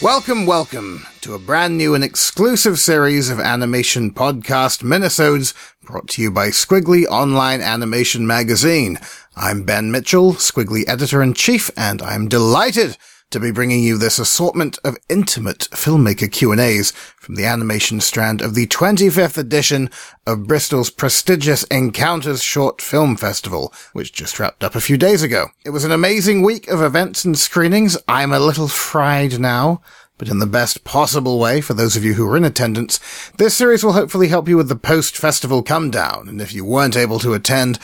Welcome, welcome to a brand new and exclusive series of animation podcast minisodes brought to you by Squiggly Online Animation Magazine. I'm Ben Mitchell, Squiggly Editor-in-Chief, and I'm delighted to be bringing you this assortment of intimate filmmaker Q&As from the animation strand of the 25th edition of Bristol's prestigious Encounters Short Film Festival, which just wrapped up a few days ago. It was an amazing week of events and screenings. I'm a little fried now, but in the best possible way for those of you who were in attendance. This series will hopefully help you with the post-festival come down, and if you weren't able to attend,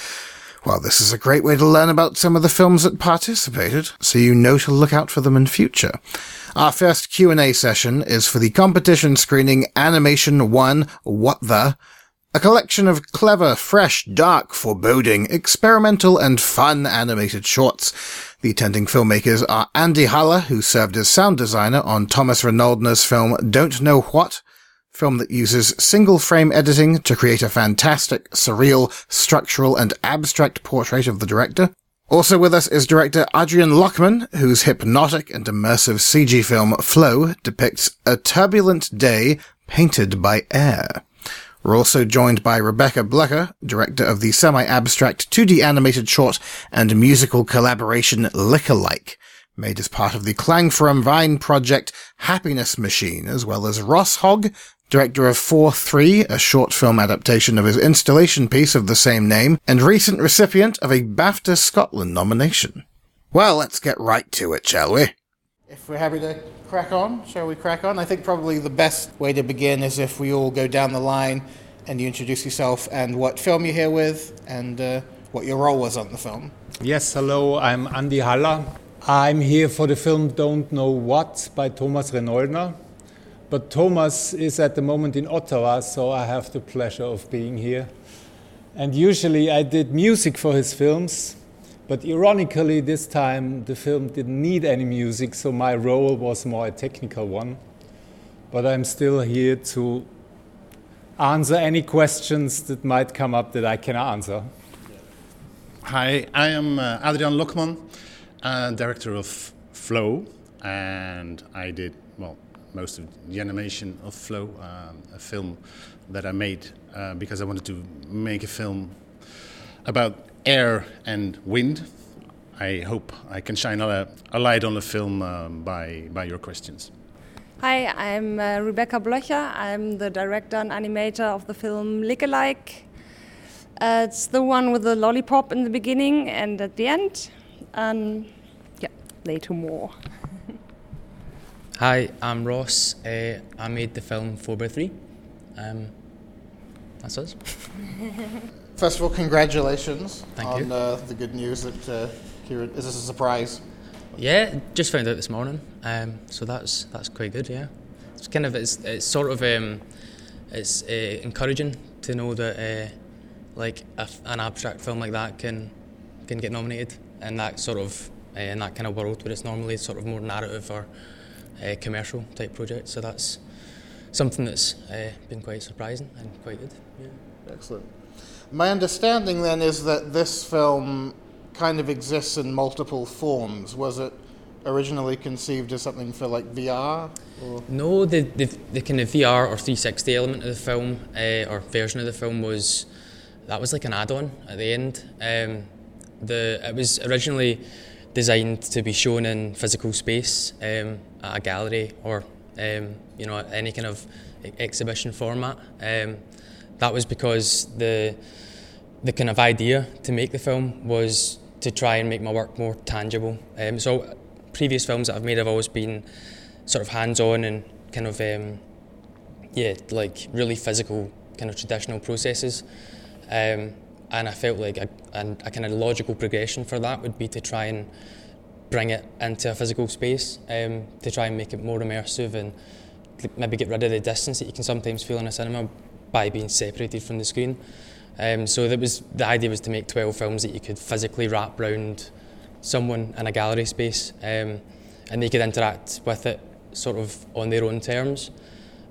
well, this is a great way to learn about some of the films that participated, so you know to look out for them in future. Our first Q&A session is for the competition screening Animation 1 What The, a collection of clever, fresh, dark, foreboding, experimental, and fun animated shorts. The attending filmmakers are Andy Haller, who served as sound designer on Thomas Renoldner's film Don't Know What, film that uses single frame editing to create a fantastic, surreal, structural, and abstract portrait of the director. Also with us is director Adriaan Lokman, whose hypnotic and immersive CG film Flow depicts a turbulent day painted by air. We're also joined by Rebecca Blöcher, director of the semi-abstract 2D animated short and musical collaboration Lick-a-Like, made as part of the Klangforum Wien project Happiness Machine, as well as Ross Hogg, director of 4-3, a short film adaptation of his installation piece of the same name, and recent recipient of a BAFTA Scotland nomination. Well, let's get right to it, shall we? If we're happy to crack on, shall we crack on? I think probably the best way to begin is if we all go down the line and you introduce yourself and what film you're here with and uh, what your role was on the film. Yes, hello, I'm Andy Haller. I'm here for the film Don't Know What by Thomas Renoldner. But Thomas is at the moment in Ottawa, so I have the pleasure of being here. And usually I did music for his films, but ironically, this time the film didn't need any music, so my role was more a technical one. But I'm still here to answer any questions that might come up that I can answer. Hi, I am uh, Adriaan Lokman, uh, director of Flow, and I did, well, most of the animation of Flow, um, a film that I made uh, because I wanted to make a film about air and wind. I hope I can shine a, a light on the film um, by, by your questions. Hi, I'm uh, Rebecca Blöcher. I'm the director and animator of the film Lick-a-Like. Uh, it's the one with the lollipop in the beginning and at the end. And yeah, later more. Hi, I'm Ross. Uh, I made the film 4x3. Um, that's us. First of all, congratulations Thank on uh, the good news that uh, Kieran. Is this a surprise? Yeah, just found out this morning. Um, so that's that's quite good. Yeah, it's kind of it's it's sort of um, it's uh, encouraging to know that uh, like a an abstract film like that can can get nominated in that sort of uh, in that kind of world where it's normally sort of more narrative or uh, commercial type project. So that's something that's uh, been quite surprising and quite good. Yeah. Excellent. My understanding then is that this film kind of exists in multiple forms. Was it originally conceived as something for like VR? Or? No, the, the, the kind of VR or 360 element of the film, uh, or version of the film, was that was like an add-on at the end. Um, the it was originally designed to be shown in physical space um, at a gallery or um, you know any kind of exhibition format. Um, that was because the the kind of idea to make the film was to try and make my work more tangible. Um, so previous films that I've made have always been sort of hands-on and kind of um, yeah like really physical kind of traditional processes. Um, and I felt like a, a, a kind of logical progression for that would be to try and bring it into a physical space um, to try and make it more immersive and maybe get rid of the distance that you can sometimes feel in a cinema by being separated from the screen. Um, so that was the idea was to make 12 films that you could physically wrap round someone in a gallery space um, and they could interact with it sort of on their own terms.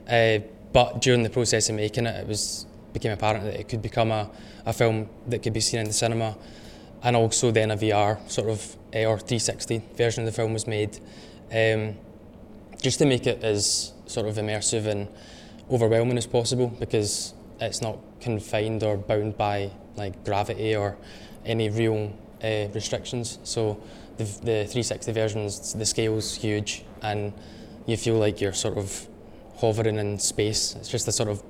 Uh, but during the process of making it, it was became apparent that it could become a, a film that could be seen in the cinema and also then a VR sort of uh, or 360 version of the film was made um, just to make it as sort of immersive and overwhelming as possible because it's not confined or bound by like gravity or any real uh, restrictions. So the, the 360 versions, the scale's huge and you feel like you're sort of hovering in space. It's just a sort of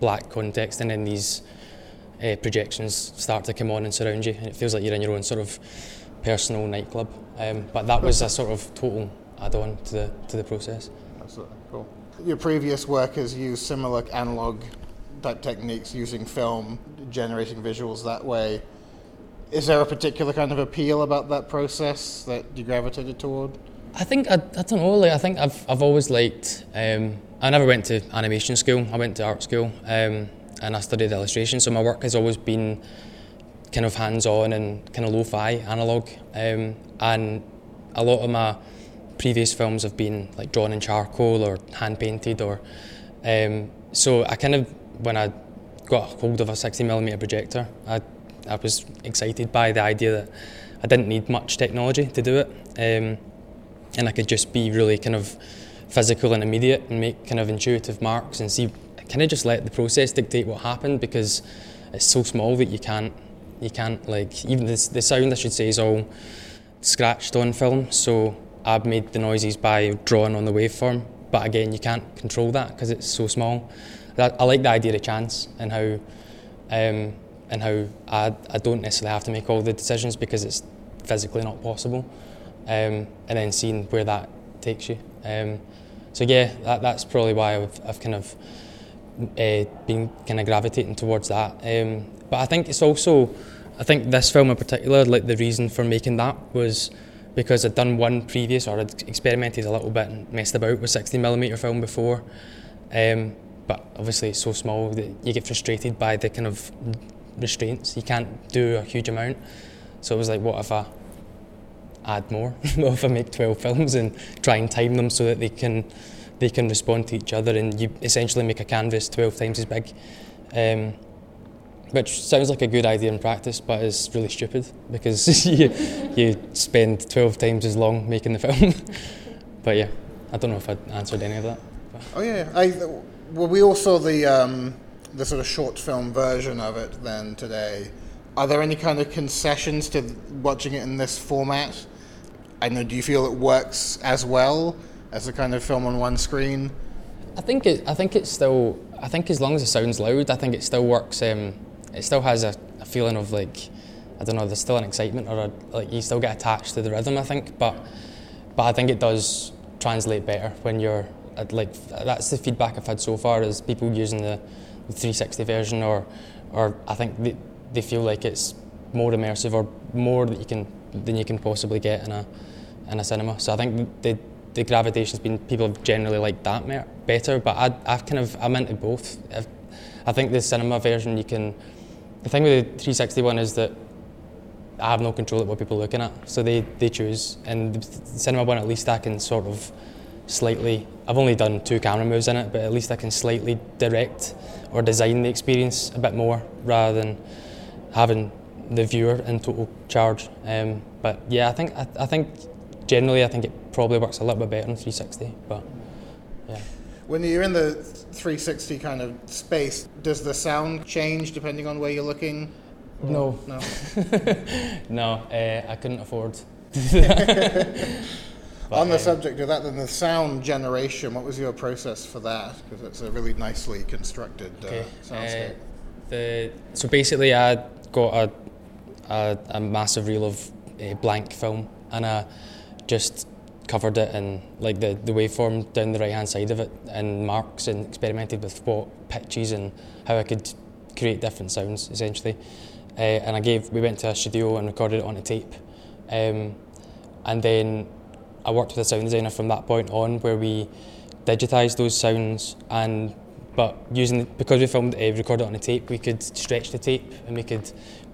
black context and then these uh, projections start to come on and surround you and it feels like you're in your own sort of personal nightclub. Um, but that was a sort of total add-on to the, to the process. Absolutely, cool. Your previous work has used similar analog type techniques using film, generating visuals that way. Is there a particular kind of appeal about that process that you gravitated toward? I think I, I don't know. Like I think I've I've always liked. Um, I never went to animation school. I went to art school, um, and I studied illustration. So my work has always been kind of hands-on and kind of lo-fi analog. Um, and a lot of my previous films have been like drawn in charcoal or hand painted, or um, so I kind of when I got hold of a 60mm projector, I, I was excited by the idea that I didn't need much technology to do it. Um, and I could just be really kind of physical and immediate and make kind of intuitive marks and see, kind of just let the process dictate what happened because it's so small that you can't, you can't like, even the, the sound I should say is all scratched on film. So I've made the noises by drawing on the waveform. But again, you can't control that because it's so small. I like the idea of chance and how um, and how I, I don't necessarily have to make all the decisions because it's physically not possible. Um, and then seeing where that takes you. Um, so yeah, that, that's probably why I've, I've kind of uh, been kind of gravitating towards that. Um, but I think it's also, I think this film in particular, like the reason for making that was because I'd done one previous or I'd experimented a little bit and messed about with 16mm film before. Um, but obviously it's so small that you get frustrated by the kind of restraints. You can't do a huge amount. So it was like, what if I add more? what if I make 12 films and try and time them so that they can they can respond to each other and you essentially make a canvas 12 times as big. Um, which sounds like a good idea in practice, but it's really stupid because you, you spend 12 times as long making the film. but yeah, I don't know if I answered any of that. Oh yeah, I well, we all saw the um, the sort of short film version of it then today. Are there any kind of concessions to watching it in this format? I know. Do you feel it works as well as a kind of film on one screen? I think it. I think it's still. I think as long as it sounds loud, I think it still works. Um, it still has a, a, feeling of like, I don't know. There's still an excitement or a, like you still get attached to the rhythm. I think, but but I think it does translate better when you're like that's the feedback I've had so far is people using the, the 360 version or or I think they, they feel like it's more immersive or more that you can than you can possibly get in a in a cinema. So I think the the gravitation's been people have generally liked that better, but I I've kind of I'm into both. I've, I think the cinema version you can. The thing with the 360 one is that I have no control of what people are looking at, so they, they choose. And the cinema one, at least I can sort of slightly. I've only done two camera moves in it, but at least I can slightly direct or design the experience a bit more rather than having the viewer in total charge. Um, but yeah, I think I, I, think generally I think it probably works a little bit better in 360. But yeah. When you're in the 360 kind of space, does the sound change depending on where you're looking? No. No. no, uh, I couldn't afford. But, On the um, subject of that, then the sound generation, what was your process for that? Because it's a really nicely constructed uh, soundscape. Uh, the, so basically, I got a, a, a massive reel of blank film and I just covered it in like the, the waveform down the right hand side of it and marks and experimented with what pitches and how I could create different sounds essentially. Uh, and I gave we went to a studio and recorded it on a tape. Um, and then I worked with a sound designer from that point on where we digitised those sounds and but using because we filmed uh, recorded it on a tape we could stretch the tape and we could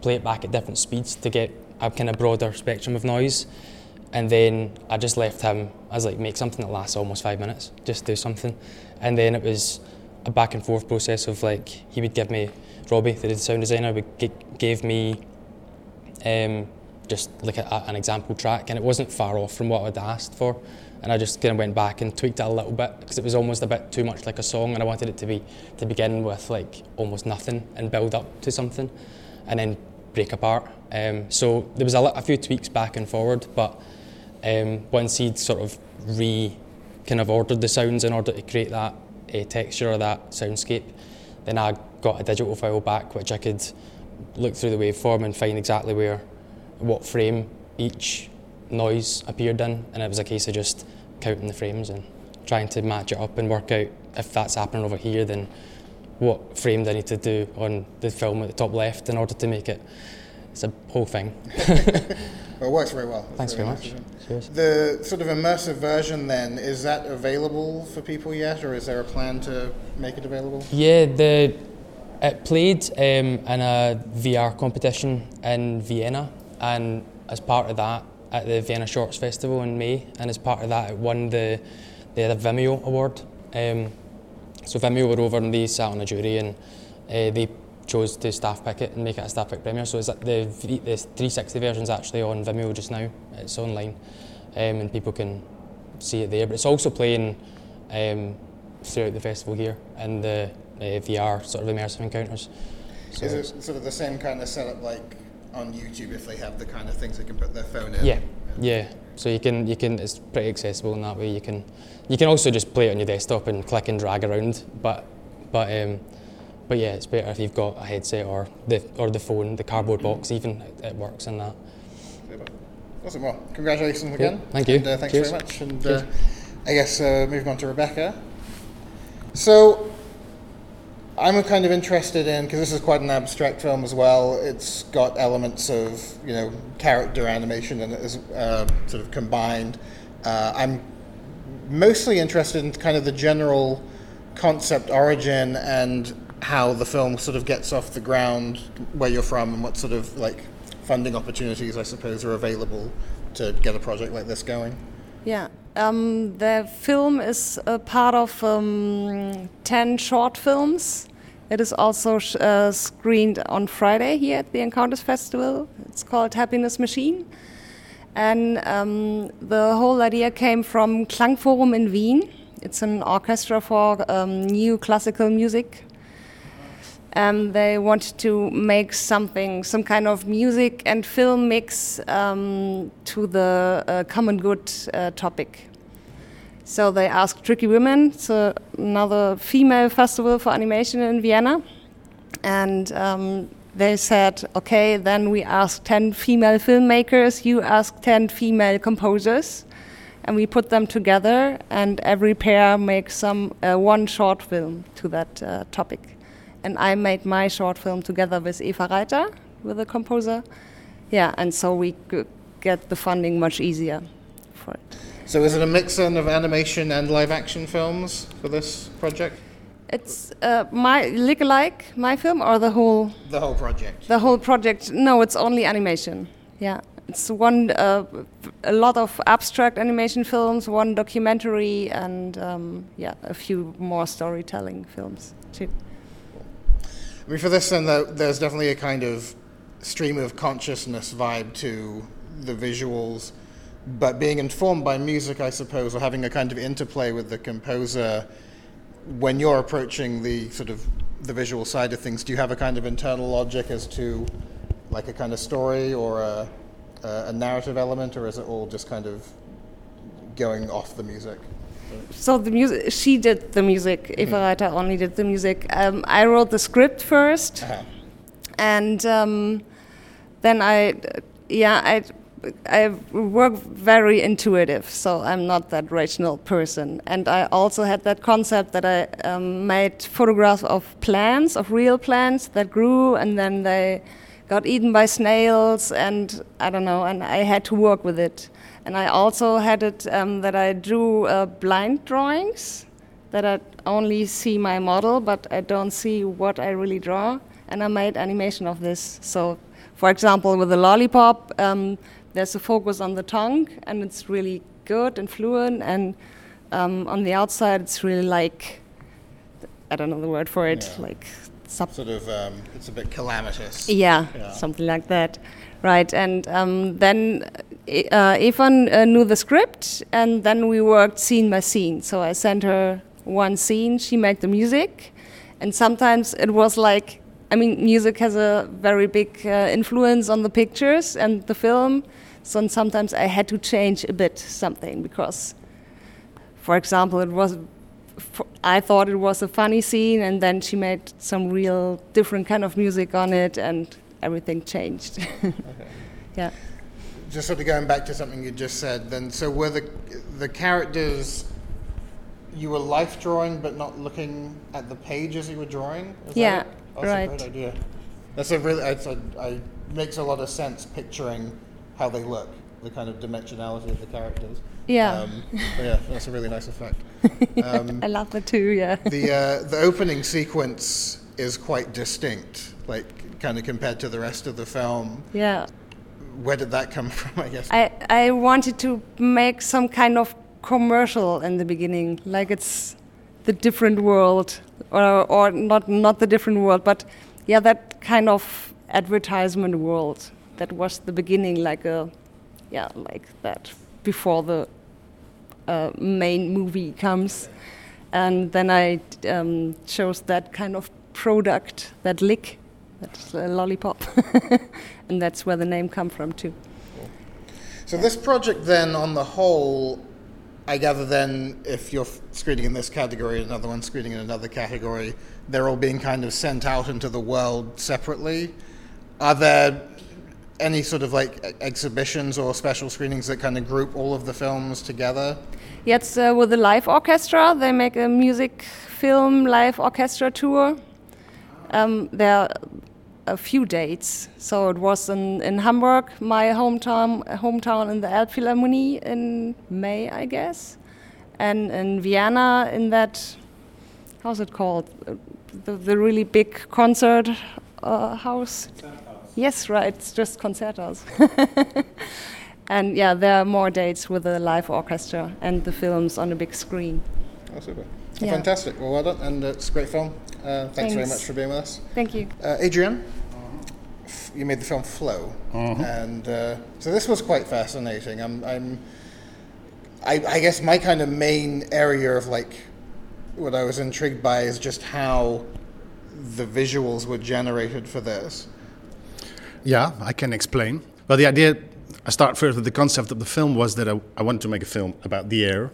play it back at different speeds to get a kind of broader spectrum of noise. And then I just left him I was like make something that lasts almost five minutes just do something. And then it was a back and forth process of like he would give me Robbie the sound designer would g- gave me um, just at a, an example track, and it wasn't far off from what I'd asked for. And I just kind of went back and tweaked it a little bit because it was almost a bit too much like a song, and I wanted it to be to begin with like almost nothing and build up to something, and then break apart. Um, so there was a, a, few tweaks back and forward, but um, once he'd sort of re kind of ordered the sounds in order to create that uh, texture or that soundscape, then I got a digital file back which I could look through the waveform and find exactly where, what frame each noise appeared in, and it was a case of just counting the frames and trying to match it up and work out if that's happening over here, then what frame do I need to do on the film at the top left in order to make it. It's a whole thing. well, it works very well. Thanks very, very much. The sort of immersive version, then, is that available for people yet, or is there a plan to make it available? Yeah, the it played um, in a VR competition in Vienna, and as part of that, at the Vienna Shorts Festival in May, and as part of that, it won the the Vimeo award. Um, so Vimeo were over and they sat on a jury, and uh, they chose to staff pick it and make it a staff pick premiere. So is that the the 360 version is actually on Vimeo just now. It's online, um, and people can see it there. But it's also playing um, throughout the festival here and the uh, VR sort of immersive encounters. So is it sort of the same kind of setup like on YouTube if they have the kind of things they can put their phone in? Yeah, yeah. So you can you can it's pretty accessible in that way. You can you can also just play it on your desktop and click and drag around, but but um, but yeah, it's better if you've got a headset or the or the phone, the cardboard box even it, works in that. Awesome. Well, congratulations again. Cool. Thank you. And, uh, thanks Cheers. very much. And uh, I guess uh, moving on to Rebecca. So I'm kind of interested in because this is quite an abstract film as well. It's got elements of you know character animation and it is uh, sort of combined. Uh, I'm mostly interested in kind of the general concept origin and how the film sort of gets off the ground, where you're from, and what sort of like funding opportunities I suppose are available to get a project like this going. Yeah. Um, the film is a part of um, 10 short films. It is also uh, screened on Friday here at the Encounters Festival. It's called Happiness Machine. And um, the whole idea came from Klangforum in Wien. It's an orchestra for um, new classical music um, they wanted to make something, some kind of music and film mix um, to the uh, common good uh, topic. So they asked Tricky Women, it's another female festival for animation in Vienna, and um, they said, okay, then we ask 10 female filmmakers, you ask 10 female composers, and we put them together, and every pair makes some uh, one short film to that uh, topic and I made my short film together with Eva Reiter, with the composer. Yeah, and so we could get the funding much easier for it. So is it a mix then of animation and live action films for this project? It's uh, my Lick-alike, my film, or the whole. The whole project. The whole project. No, it's only animation. Yeah, it's one. Uh, a lot of abstract animation films, one documentary, and um, yeah, a few more storytelling films too. I mean, for this, then, there's definitely a kind of stream of consciousness vibe to the visuals, but being informed by music, I suppose, or having a kind of interplay with the composer when you're approaching the sort of the visual side of things. Do you have a kind of internal logic as to like a kind of story or a, a narrative element, or is it all just kind of going off the music? So the music she did the music mm-hmm. Eva Reiter only did the music um, I wrote the script 1st uh-huh. and um, then I yeah I I work very intuitive so I'm not that rational person and I also had that concept that I um, made photographs of plants of real plants that grew and then they got eaten by snails and I don't know and I had to work with it and I also had it um, that I drew uh, blind drawings, that I only see my model, but I don't see what I really draw. And I made animation of this. So, for example, with the lollipop, um, there's a focus on the tongue, and it's really good and fluent. And um, on the outside, it's really like I don't know the word for it, yeah. like Sort of, um, it's a bit calamitous. yeah, Yeah. something like that. Right, and um, then uh, Evan uh, knew the script, and then we worked scene by scene. So I sent her one scene, she made the music, and sometimes it was like, I mean, music has a very big uh, influence on the pictures and the film. So sometimes I had to change a bit something because, for example, it was. I thought it was a funny scene, and then she made some real different kind of music on it, and everything changed. Yeah. Just sort of going back to something you just said, then, so were the, the characters, you were life drawing but not looking at the pages you were drawing? Is Yeah? Oh, That's right. a great idea. That's a really, it's a, I, makes a lot of sense picturing how they look, the kind of dimensionality of the characters. Yeah. Um, yeah, that's a really nice effect. Um, I love it too. Yeah. the uh, the opening sequence is quite distinct, like kind of compared to the rest of the film. yeah. Where did that come from? I guess. I I wanted to make some kind of commercial in the beginning, like it's the different world, or or not not the different world, but yeah, that kind of advertisement world. That was the beginning, like a yeah, like that before the uh, main movie comes, and then I um, chose that kind of product, that lick, that a lollipop, and that's where the name come from too. So this project, then, on the whole, I gather then, if you're screening in this category, another one screening in another category, they're all being kind of sent out into the world separately. Are there any sort of like exhibitions or special screenings that kind of group all of the films together? Yes, uh, with the live orchestra, they make a music film live orchestra tour. Um, there are a few dates. So it was in, in Hamburg, my hometown, hometown in the Elbphilharmonie in May, I guess, and in Vienna in that, how's it called? The, the really big concert uh, house. Yes, right. It's just concertos. and yeah, there are more dates with the live orchestra and the films on a big screen. Oh, super. Yeah. Fantastic. Well, well done. And uh, it's a great film. Uh, thanks, very much for being with us. Thank you. Uh, Adrian, f- you made the film Flow. And uh, so this was quite fascinating. I'm, I'm I, I guess my kind of main area of like what I was intrigued by is just how the visuals were generated for this. Yeah, I can explain. Well, the idea, I start first with the concept of the film was that I, I wanted to make a film about the air.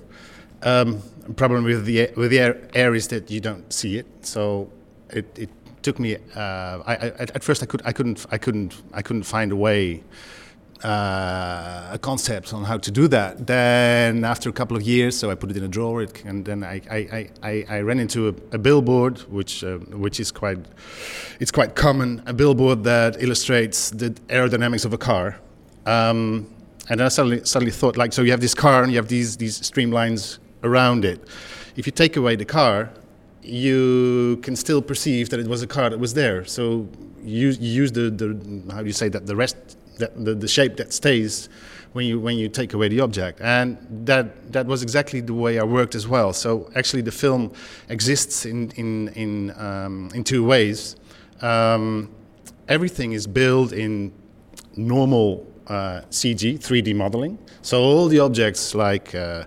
Um, problem with the with the air, air is that you don't see it, so it, it took me. Uh, I, I, at first, I could I couldn't I couldn't I couldn't find a way. Uh, a concept on how to do that. Then, after a couple of years, so I put it in a drawer, it, and then I, I, I, I ran into a, a billboard, which uh, which is quite it's quite common. A billboard that illustrates the aerodynamics of a car. Um, and I suddenly suddenly thought, like, so you have this car and you have these these streamlines around it. If you take away the car, you can still perceive that it was a car that was there. So you, you use the, the how do you say that the rest that the, the shape that stays when you when you take away the object, and that that was exactly the way I worked as well. So actually, the film exists in in in um, in two ways. Um, everything is built in normal uh, CG, 3D modeling. So all the objects like uh,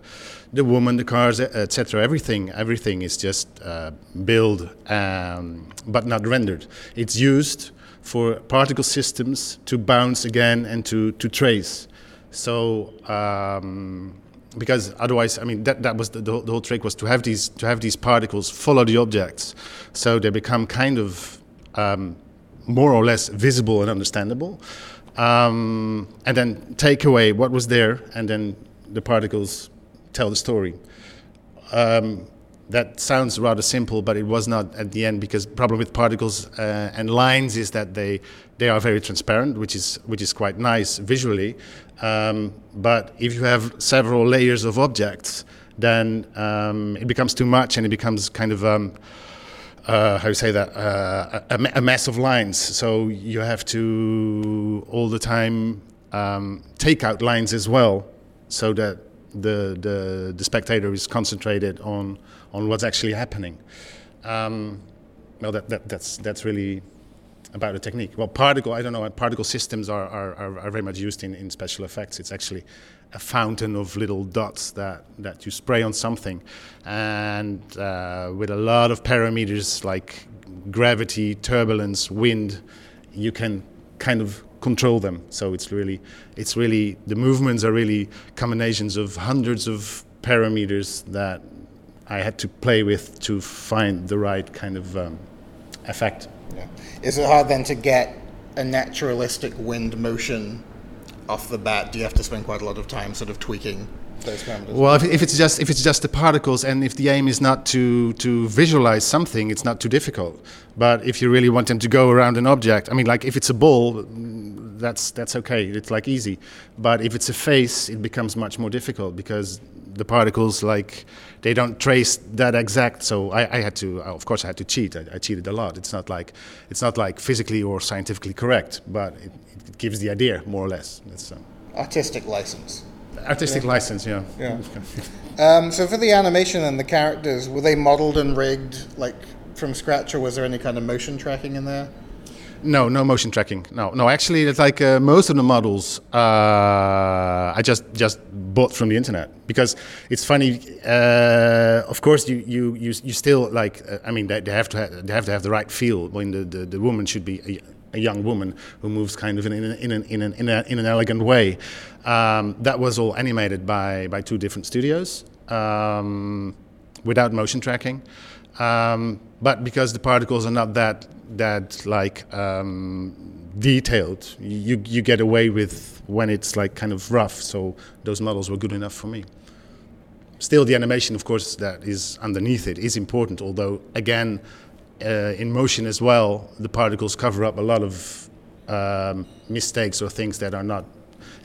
the woman, the cars, etc., everything, everything is just uh, built um, but not rendered. It's used for particle systems to bounce again and to, to trace. So um, because otherwise, I mean, that, that was the, the, whole, trick was to have these to have these particles follow the objects, so they become kind of um, more or less visible and understandable, um, and then take away what was there, and then the particles tell the story. Um, that sounds rather simple, but it was not at the end because problem with particles uh, and lines is that they they are very transparent, which is which is quite nice visually. Um, but if you have several layers of objects, then um, it becomes too much, and it becomes kind of um, uh, how you say that uh, a, a mass of lines. So you have to all the time um, take out lines as well, so that the the, the spectator is concentrated on on what's actually happening. Um, well, that, that, that's, that's really about the technique. Well, particle, I don't know, particle systems are, are, are very much used in, in special effects. It's actually a fountain of little dots that, that you spray on something. And uh, with a lot of parameters like gravity, turbulence, wind, you can kind of control them. So it's really, it's really, the movements are really combinations of hundreds of parameters that I had to play with to find the right kind of um, effect. Yeah. Is it hard then to get a naturalistic wind motion off the bat? Do you have to spend quite a lot of time sort of tweaking those parameters? Well, if, if it's just if it's just the particles, and if the aim is not to to visualize something, it's not too difficult. But if you really want them to go around an object, I mean, like if it's a ball, that's that's okay. It's like easy. But if it's a face, it becomes much more difficult because the particles like they don't trace that exact. So I, I had to, of course, I had to cheat. I, I, cheated a lot. It's not like it's not like physically or scientifically correct, but it, it gives the idea more or less. It's, um, artistic license. Artistic yeah. license, yeah. Yeah. um, so for the animation and the characters, were they modeled and rigged like from scratch, or was there any kind of motion tracking in there? No, no motion tracking. No, no. Actually, it's like uh, most of the models uh, I just just bought from the internet because it's funny. Uh, of course, you, you you you still like. Uh, I mean, they, they have to have, they have to have the right feel. When the, the, the woman should be a, a, young woman who moves kind of in in in an, in an, in, a, in an elegant way. Um, that was all animated by by two different studios um, without motion tracking. Um, but because the particles are not that that like um, detailed, you you get away with when it's like kind of rough. So those models were good enough for me. Still, the animation, of course, that is underneath it is important. Although again, uh, in motion as well, the particles cover up a lot of um, mistakes or things that are not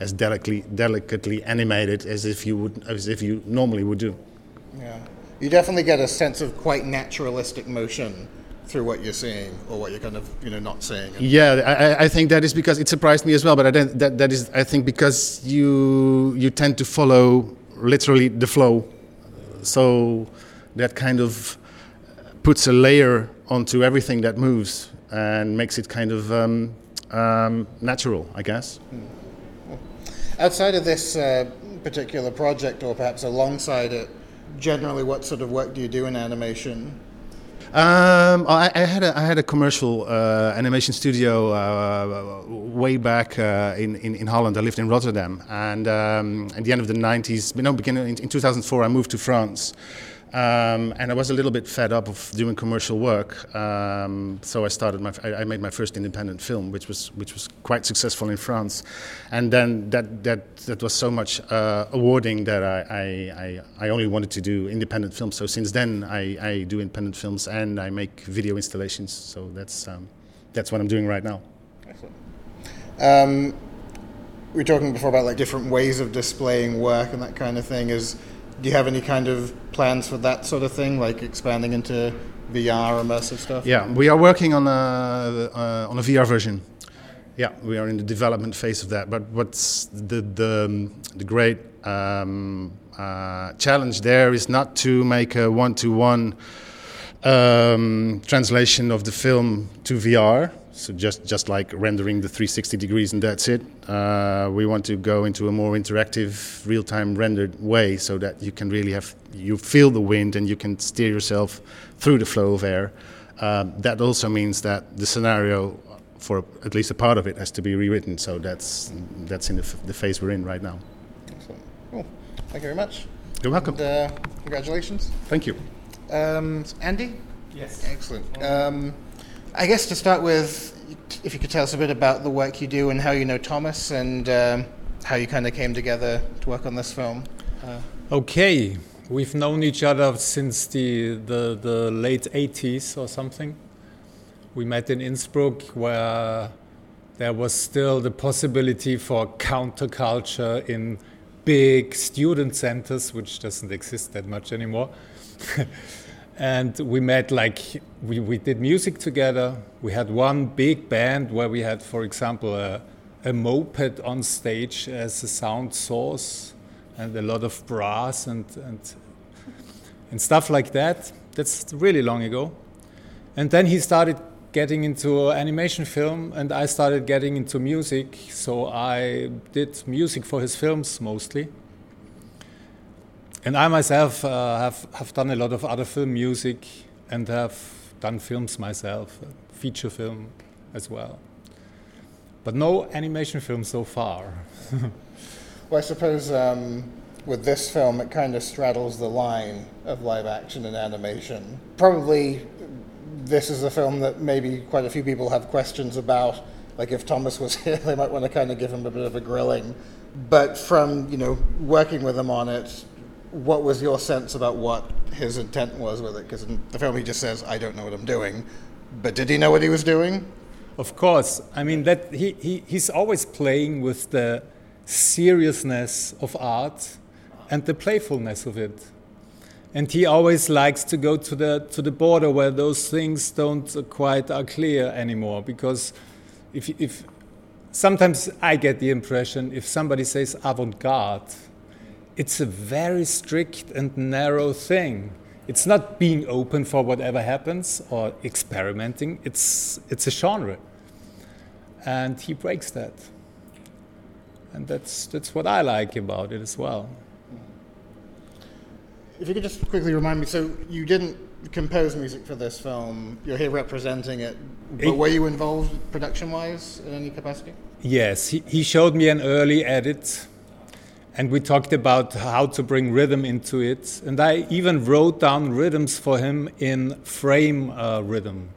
as delicately delicately animated as if you would as if you normally would do. Yeah you definitely get a sense of quite naturalistic motion through what you're seeing or what you're kind of you know not seeing. Yeah, I, I think that is because it surprised me as well. But I that that is I think because you you tend to follow literally the flow, so that kind of puts a layer onto everything that moves and makes it kind of um, um, natural, I guess. Hmm. Outside of this uh, particular project, or perhaps alongside it generally, what sort of work do you do in animation? Um, I, I, had a, I had a commercial uh, animation studio uh, way back uh, in, in, in, Holland. I lived in Rotterdam, and um, at the end of the 90s, no, beginning in, in 2004, I moved to France. Um, and I was a little bit fed up of doing commercial work, um, so I started my. I, made my first independent film, which was which was quite successful in France, and then that that that was so much uh, awarding that I, I, I only wanted to do independent films. So since then, I, I do independent films and I make video installations. So that's um, that's what I'm doing right now. Excellent. Um, we were talking before about like different ways of displaying work and that kind of thing. Is do you have any kind of plans for that sort of thing, like expanding into VR immersive stuff? Yeah, we are working on a uh, on a VR version. Yeah, we are in the development phase of that. But what's the the, the great um, uh, challenge there is not to make a one-to-one um, translation of the film to VR so just just like rendering the 360 degrees and that's it. Uh, we want to go into a more interactive, real-time rendered way so that you can really have you feel the wind and you can steer yourself through the flow of air. Um, that also means that the scenario, for at least a part of it, has to be rewritten. So that's that's in the, the phase we're in right now. Excellent. Cool. Thank you very much. You're welcome. And, uh, congratulations. Thank you. Um, Andy. Yes. Excellent. Um, I guess to start with, if you could tell us a bit about the work you do and how you know Thomas and um, how you kind of came together to work on this film. Uh, okay, we've known each other since the, the, the late 80s or something. We met in Innsbruck where there was still the possibility for counterculture in big student centers, which doesn't exist that much anymore. and we met like we, we did music together we had one big band where we had for example a, a moped on stage as a sound source and a lot of brass and, and and stuff like that that's really long ago And then he started getting into animation film, and I started getting into music. So I did music for his films mostly. And I myself uh, have, have done a lot of other film music and have done films myself, feature film as well. But no animation film so far. well, I suppose um, with this film, it kind of straddles the line of live action and animation. Probably this is a film that maybe quite a few people have questions about. Like if Thomas was here, they might want to kind of give him a bit of a grilling. But from you know working with him on it, what was your sense about what his intent was with it? Because in the film he just says, "I don't know what I'm doing," but did he know what he was doing? Of course. I mean that he, he he's always playing with the seriousness of art and the playfulness of it. And he always likes to go to the to the border where those things don't quite are clear anymore. Because if if sometimes I get the impression if somebody says avant-garde it's a very strict and narrow thing. It's not being open for whatever happens or experimenting. It's, it's a genre. And he breaks that. And that's, that's what I like about it as well. If you could just quickly remind me so you didn't compose music for this film, you're here representing it, but were you involved production wise in any capacity? Yes, he, he showed me an early edit and we talked about how to bring rhythm into it. And I even wrote down rhythms for him in frame uh, rhythm.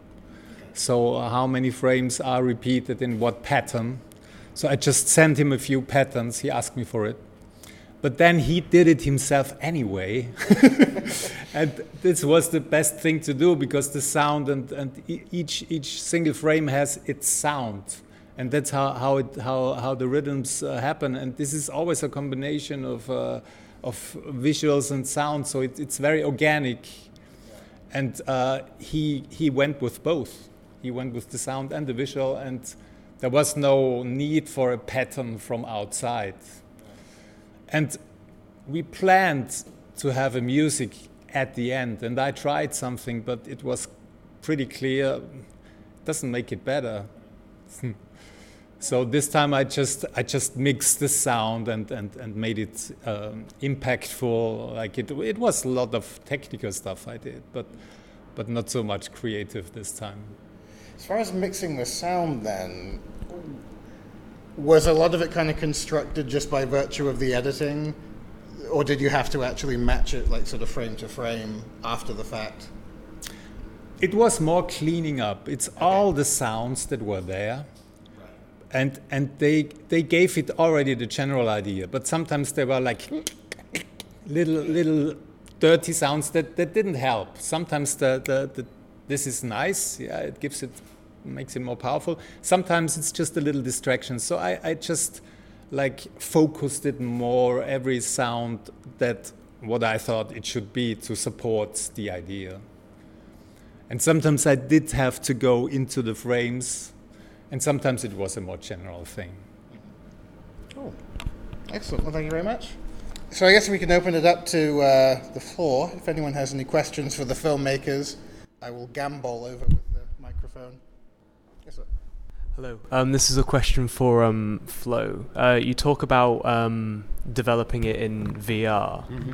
So, uh, how many frames are repeated in what pattern. So, I just sent him a few patterns. He asked me for it. But then he did it himself anyway. and this was the best thing to do because the sound and, and each, each single frame has its sound and that's how how it how how the rhythms uh, happen. And this is always a combination of uh, of visuals and sound, so it, it's very organic. And uh, he he went with both. He went with the sound and the visual, and there was no need for a pattern from outside. And we planned to have a music at the end, and I tried something, but it was pretty clear. Doesn't make it better. So this time I just I just mixed the sound and and, and made it um, impactful. Like it it was a lot of technical stuff I did, but but not so much creative this time. As far as mixing the sound, then was a lot of it kind of constructed just by virtue of the editing, or did you have to actually match it like sort of frame to frame after the fact? It was more cleaning up. It's okay. all the sounds that were there. And and they they gave it already the general idea. But sometimes there were like little little dirty sounds that, that didn't help. Sometimes the, the, the this is nice. Yeah it gives it makes it more powerful. Sometimes it's just a little distraction. So i, I just like focused it more every sound that what i thought it should be to support the idea and sometimes i did have to go into the frames and sometimes it was a more general thing. Oh, excellent. Well, thank you very much. So I guess we can open it up to uh, the floor. If anyone has any questions for the filmmakers, I will gambol over with the microphone. Yes, sir. Hello. Um, this is a question for um, Flow. Uh, you talk about um, developing it in VR, mm-hmm.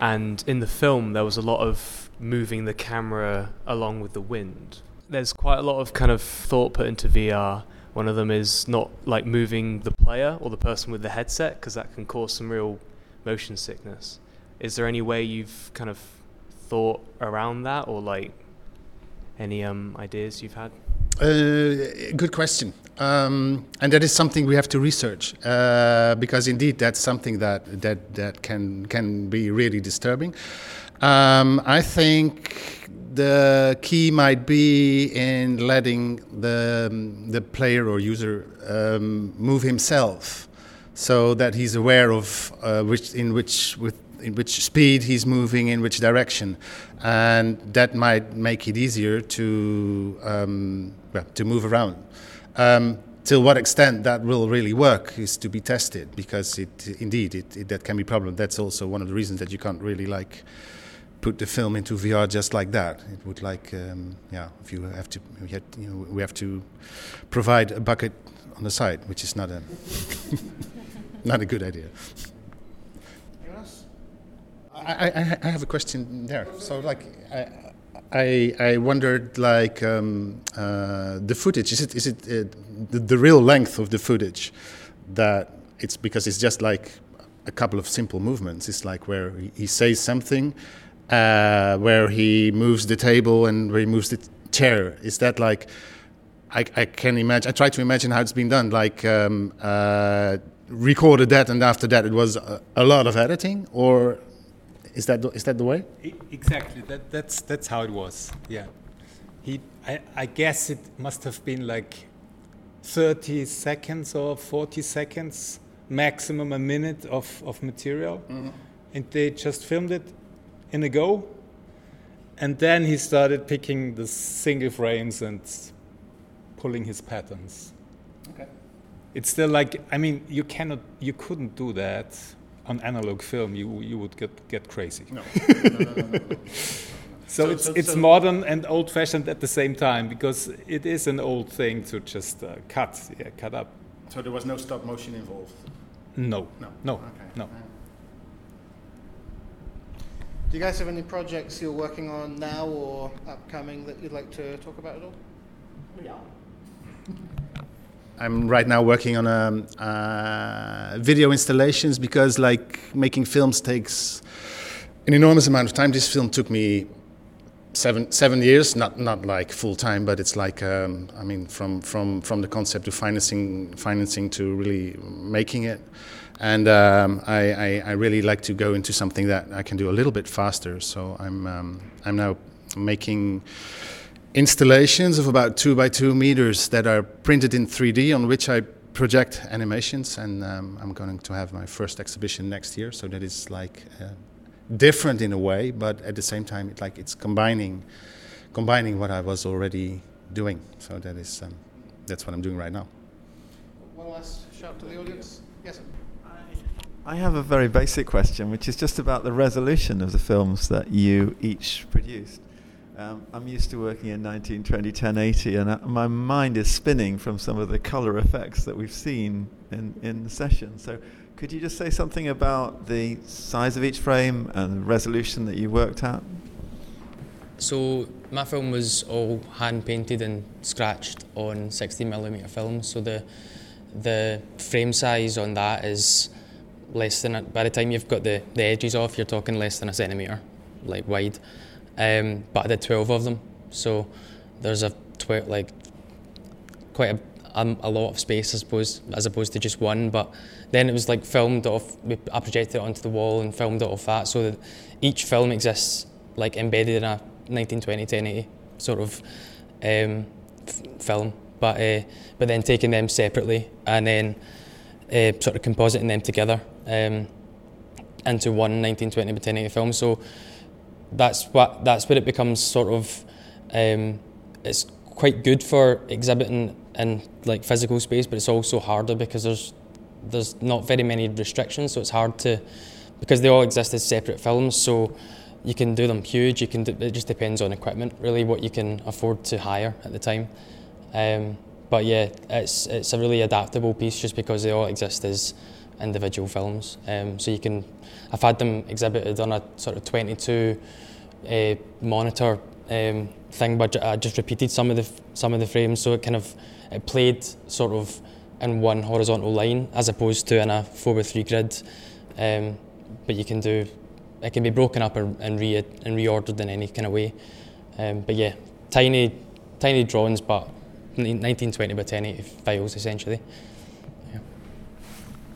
And in the film there was a lot of moving the camera along with the wind there's quite a lot of kind of thought put into VR. One of them is not like moving the player or the person with the headset because that can cause some real motion sickness. Is there any way you've kind of thought around that or like any um, ideas you've had? Uh, good question. Um, and that is something we have to research uh, because indeed that's something that, that, that can, can be really disturbing. Um, I think the key might be in letting the, the player or user um, move himself so that he's aware of uh, which, in, which, with, in which speed he's moving, in which direction. And that might make it easier to, um, well, to move around. Um, till what extent that will really work is to be tested because it indeed it, it, that can be a problem. That's also one of the reasons that you can't really like put the film into VR just like that. It would like, um, yeah, if you have to, we, had, you know, we have to provide a bucket on the side, which is not a not a good idea. I, I, I have a question there. So, like, I, I, I wondered, like, um, uh, the footage is it is it uh, the, the real length of the footage that it's because it's just like a couple of simple movements. It's like where he, says something, uh, where he moves the table and where he moves the chair. Is that like? I, I can imagine. I try to imagine how it's been done. Like um, uh, recorded that, and after that, it was a, a lot of editing, or is that the, is that the way? Exactly. That, that's that's how it was. Yeah. He. I, I guess it must have been like 30 seconds or 40 seconds, maximum a minute of, of material. Mm-hmm. And they just filmed it in a go. And then he started picking the single frames and pulling his patterns. Okay. It's still like, I mean, you cannot, you couldn't do that on analog film. You, you would get, get crazy. No. no, no, no so, so, it's, so, it's so modern and old fashioned at the same time because it is an old thing to just uh, cut, yeah, cut up. So there was no stop motion involved? No. No. No. Okay. No. Do you guys have any projects you're working on now or upcoming that you'd like to talk about at all? Yeah. I'm right now working on a, uh, video installations because like making films takes an enormous amount of time. This film took me seven seven years, not not like full time, but it's like um, I mean from from from the concept to financing financing to really making it. And um, I, I, I, really like to go into something that I can do a little bit faster. So I'm um, I'm now making installations of about two by two meters that are printed in 3D on which I project animations, and um, I'm going to have my first exhibition next year. So that is like. Uh, different in a way, but at the same time, it, like it's combining, combining what I was already doing. So that is um, that's what I'm doing right now. One last shout to the audience. Yes. I have a very basic question, which is just about the resolution of the films that you each produced. Um, I'm used to working in 1920, 1080, and uh, my mind is spinning from some of the color effects that we've seen in, in the session. So could you just say something about the size of each frame and the resolution that you worked at? So my film was all hand painted and scratched on 16mm film. So the the frame size on that is less than a, by the time you've got the, the edges off, you're talking less than a centimetre, like wide. Um, but I did 12 of them, so there's a tw- like quite a um, a lot of space, I suppose, as opposed to just one. But then it was like filmed off. I projected it onto the wall and filmed it off that, so that each film exists like embedded in a 1920 1080 sort of um, f- film. But uh, but then taking them separately and then uh, sort of compositing them together um, into one 1920 by 1080 film. So that's what that's where it becomes sort of um, it's quite good for exhibiting in like physical space, but it's also harder because there's there's not very many restrictions, so it's hard to because they all exist as separate films. So you can do them huge. You can. Do, it just depends on equipment, really, what you can afford to hire at the time. Um, but yeah, it's it's a really adaptable piece just because they all exist as individual films. Um, so you can. I've had them exhibited on a sort of 22 uh, monitor um, thing, but I just repeated some of the some of the frames, so it kind of it played sort of in one horizontal line as opposed to in a four by three grid. Um, but you can do it can be broken up and, and, re- and reordered in any kind of way. Um, but yeah, tiny tiny drawings, but 1920 by 1080 files essentially.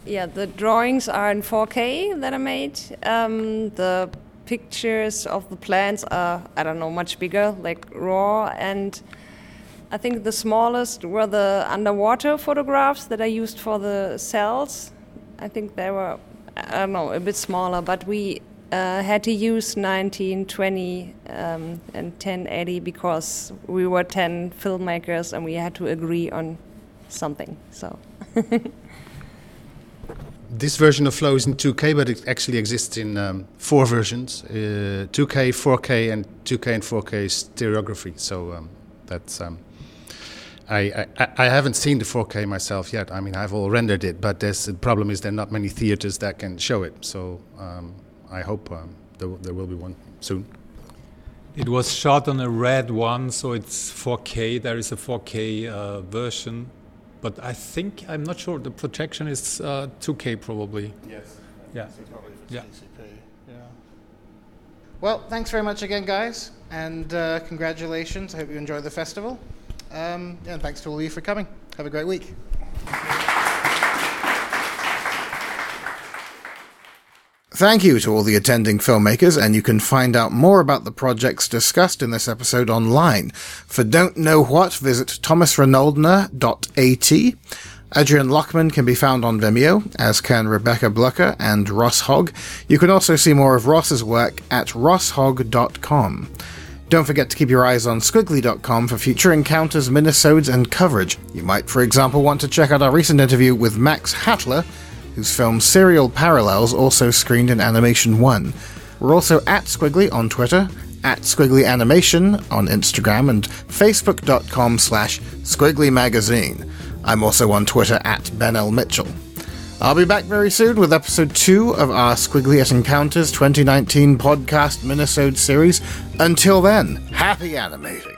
Yeah. the drawings are in 4K that I made. Um, the pictures of the plants are I don't know much bigger, like raw and I think the smallest were the underwater photographs that I used for the cells. I think they were, I don't know, a bit smaller, but we uh, had to use 1920 um, and 1080 because we were 10 filmmakers and we had to agree on something. So. this version of Flow is in 2K, but it actually exists in um, four versions: uh, 2K, 4K, and 2K and 4K stereography. So um, that's. Um, I, I, I, haven't seen the 4K myself yet. I mean, I've all rendered it, but the problem is there are not many theaters that can show it. So um, I hope um, there, there will be one soon. It was shot on a RED One, so it's 4K. There is a 4K uh, version but I think I'm not sure. The projection is uh, 2K probably. Yes. Yeah. Yeah. yeah. Well, thanks very much again, guys, and uh, congratulations. I hope you enjoy the festival. Um, and thanks to all of you for coming. Have a great week. Thank you to all the attending filmmakers, and you can find out more about the projects discussed in this episode online. For Don't Know What, visit thomasrenoldner.at. Adriaan Lokman can be found on Vimeo, as can Rebecca Blöcher and Ross Hogg. You can also see more of Ross's work at rosshogg.com. Don't forget to keep your eyes on skwigly.com for future encounters, minisodes, and coverage. You might, for example, want to check out our recent interview with Max Hattler, whose film Serial Parallels also screened in Animation 1. We're also at Skwigly on Twitter, at Skwigly Animation on Instagram, and facebook.com slash Skwigly Magazine. I'm also on Twitter at Ben L. Mitchell. I'll be back very soon with episode 2 of our Skwigly at Encounters 2019 podcast Minisode series. Until then, happy animating!